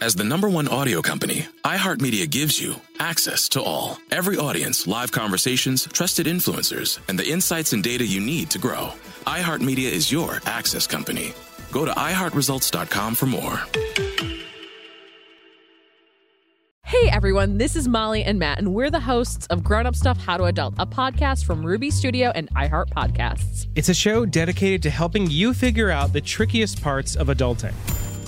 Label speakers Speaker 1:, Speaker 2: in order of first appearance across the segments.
Speaker 1: As the number one audio company, iHeartMedia gives you access to all. Every audience, live conversations, trusted influencers, and the insights and data you need to grow. iHeartMedia is your access company. Go to iHeartResults.com for more.
Speaker 2: Hey everyone, this is Molly and Matt, and we're the hosts of Grown Up Stuff How to Adult, a podcast from Ruby Studio and iHeart Podcasts.
Speaker 3: It's a show dedicated to helping you figure out the trickiest parts of adulting.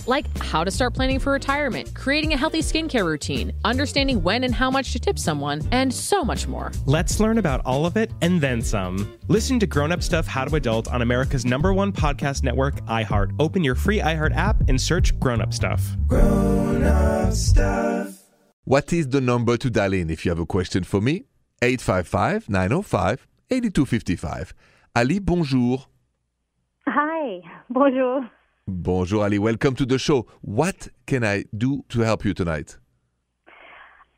Speaker 2: Like how to start planning for retirement, creating a healthy skincare routine, understanding when and how much to tip someone, and so much more.
Speaker 3: Let's learn about all of it and then some. Listen to Grown Up Stuff How to Adult on America's number one podcast network, iHeart. Open your free iHeart app and search Grown Up Stuff.
Speaker 4: Grown up stuff.
Speaker 5: What is the number to dial in if you have a question for me? 855 905 8255. Ali, bonjour.
Speaker 6: Hi, bonjour.
Speaker 5: Bonjour, Ali. Welcome to the show. What can I do to help you tonight?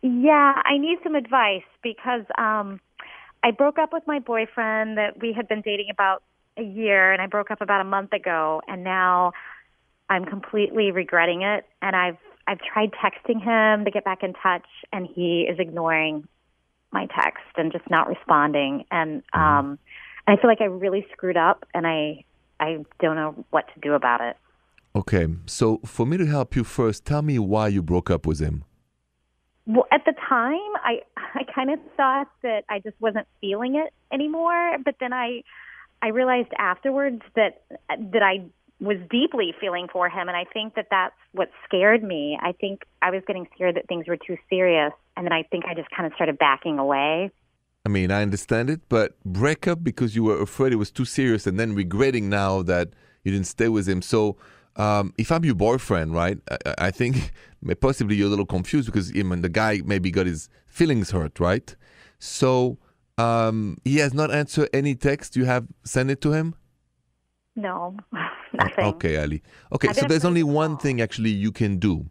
Speaker 6: Yeah, I need some advice because um, I broke up with my boyfriend that we had been dating about a year, and I broke up about a month ago, and now I'm completely regretting it. And I've I've tried texting him to get back in touch, and he is ignoring my text and just not responding. And um, I feel like I really screwed up, and I I don't know what to do about it.
Speaker 5: Okay, so for me to help you first, tell me why you broke up with him.
Speaker 6: Well, at the time, I I kind of thought that I just wasn't feeling it anymore. But then I I realized afterwards that that I was deeply feeling for him, and I think that that's what scared me. I think I was getting scared that things were too serious, and then I think I just kind of started backing away.
Speaker 5: I mean, I understand it, but break up because you were afraid it was too serious and then regretting now that you didn't stay with him. So, um, if I'm your boyfriend, right, I, I think possibly you're a little confused because him and the guy maybe got his feelings hurt, right? So, um, he has not answered any text you have sent it to him?
Speaker 6: No, nothing.
Speaker 5: Okay, Ali. Okay, so there's only one thing actually you can do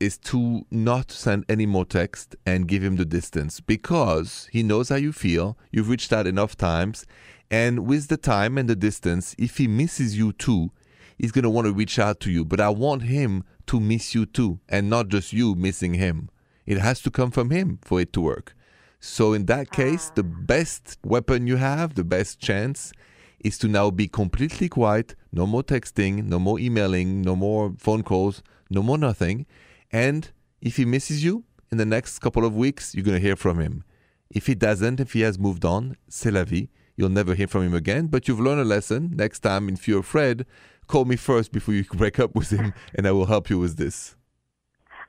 Speaker 5: is to not send any more text and give him the distance because he knows how you feel. You've reached out enough times. And with the time and the distance, if he misses you too, he's going to want to reach out to you. But I want him to miss you too and not just you missing him. It has to come from him for it to work. So in that case, the ah. best weapon you have, the best chance is to now be completely quiet, no more texting, no more emailing, no more phone calls, no more nothing. And if he misses you in the next couple of weeks, you're going to hear from him. If he doesn't, if he has moved on, c'est la vie. You'll never hear from him again, but you've learned a lesson. Next time, if you're afraid, call me first before you break up with him, and I will help you with this.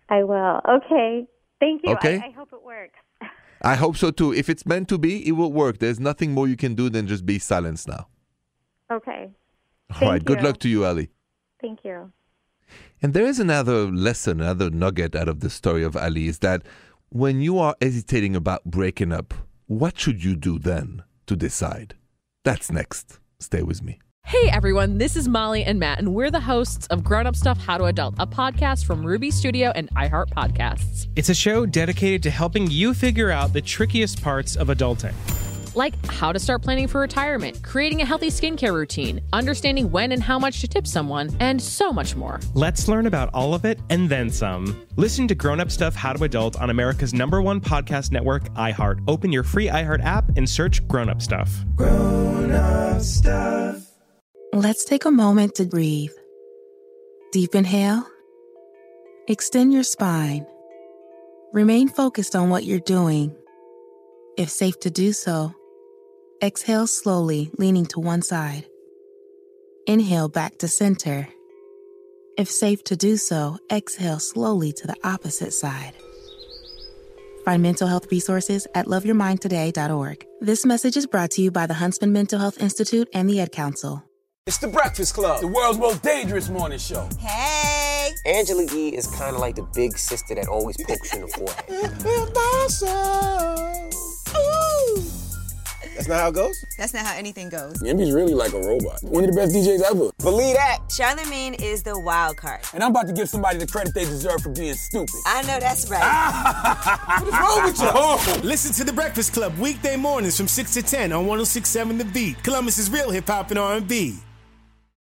Speaker 6: I will. Okay. Thank you.
Speaker 5: Okay.
Speaker 6: I, I hope it works.
Speaker 5: I hope so too. If it's meant to be, it will work. There's nothing more you can do than just be silent now.
Speaker 6: Okay.
Speaker 5: All
Speaker 6: Thank
Speaker 5: right. Good luck to you, Ali.
Speaker 6: Thank you.
Speaker 5: And there is another lesson, another nugget out of the story of Ali is that when you are hesitating about breaking up, what should you do then to decide? That's next. Stay with me.
Speaker 2: Hey everyone, this is Molly and Matt, and we're the hosts of Grown Up Stuff How to Adult, a podcast from Ruby Studio and iHeart Podcasts.
Speaker 3: It's a show dedicated to helping you figure out the trickiest parts of adulting.
Speaker 2: Like how to start planning for retirement, creating a healthy skincare routine, understanding when and how much to tip someone, and so much more.
Speaker 3: Let's learn about all of it and then some. Listen to Grown Up Stuff How to Adult on America's number one podcast network, iHeart. Open your free iHeart app and search Grown Up Stuff.
Speaker 4: Grown up stuff.
Speaker 7: Let's take a moment to breathe. Deep inhale. Extend your spine. Remain focused on what you're doing. If safe to do so, exhale slowly, leaning to one side. Inhale back to center. If safe to do so, exhale slowly to the opposite side. Find mental health resources at loveyourmindtoday.org. This message is brought to you by the Huntsman Mental Health Institute and the Ad Council.
Speaker 8: It's the Breakfast Club, the world's most dangerous morning show.
Speaker 9: Hey,
Speaker 8: Angela Yee is kind of like the big sister that always pokes you in the forehead.
Speaker 9: That's not how it goes?
Speaker 10: That's not how anything goes.
Speaker 11: Yemi's really like a robot. One of the best DJs ever.
Speaker 9: Believe that.
Speaker 10: Charlamagne is the wild card.
Speaker 11: And I'm about to give somebody the credit they deserve for being stupid.
Speaker 10: I know that's right.
Speaker 11: what is wrong with you? Oh.
Speaker 12: Listen to The Breakfast Club weekday mornings from 6 to 10 on 1067 The Beat. Columbus's real hip hop and R&B.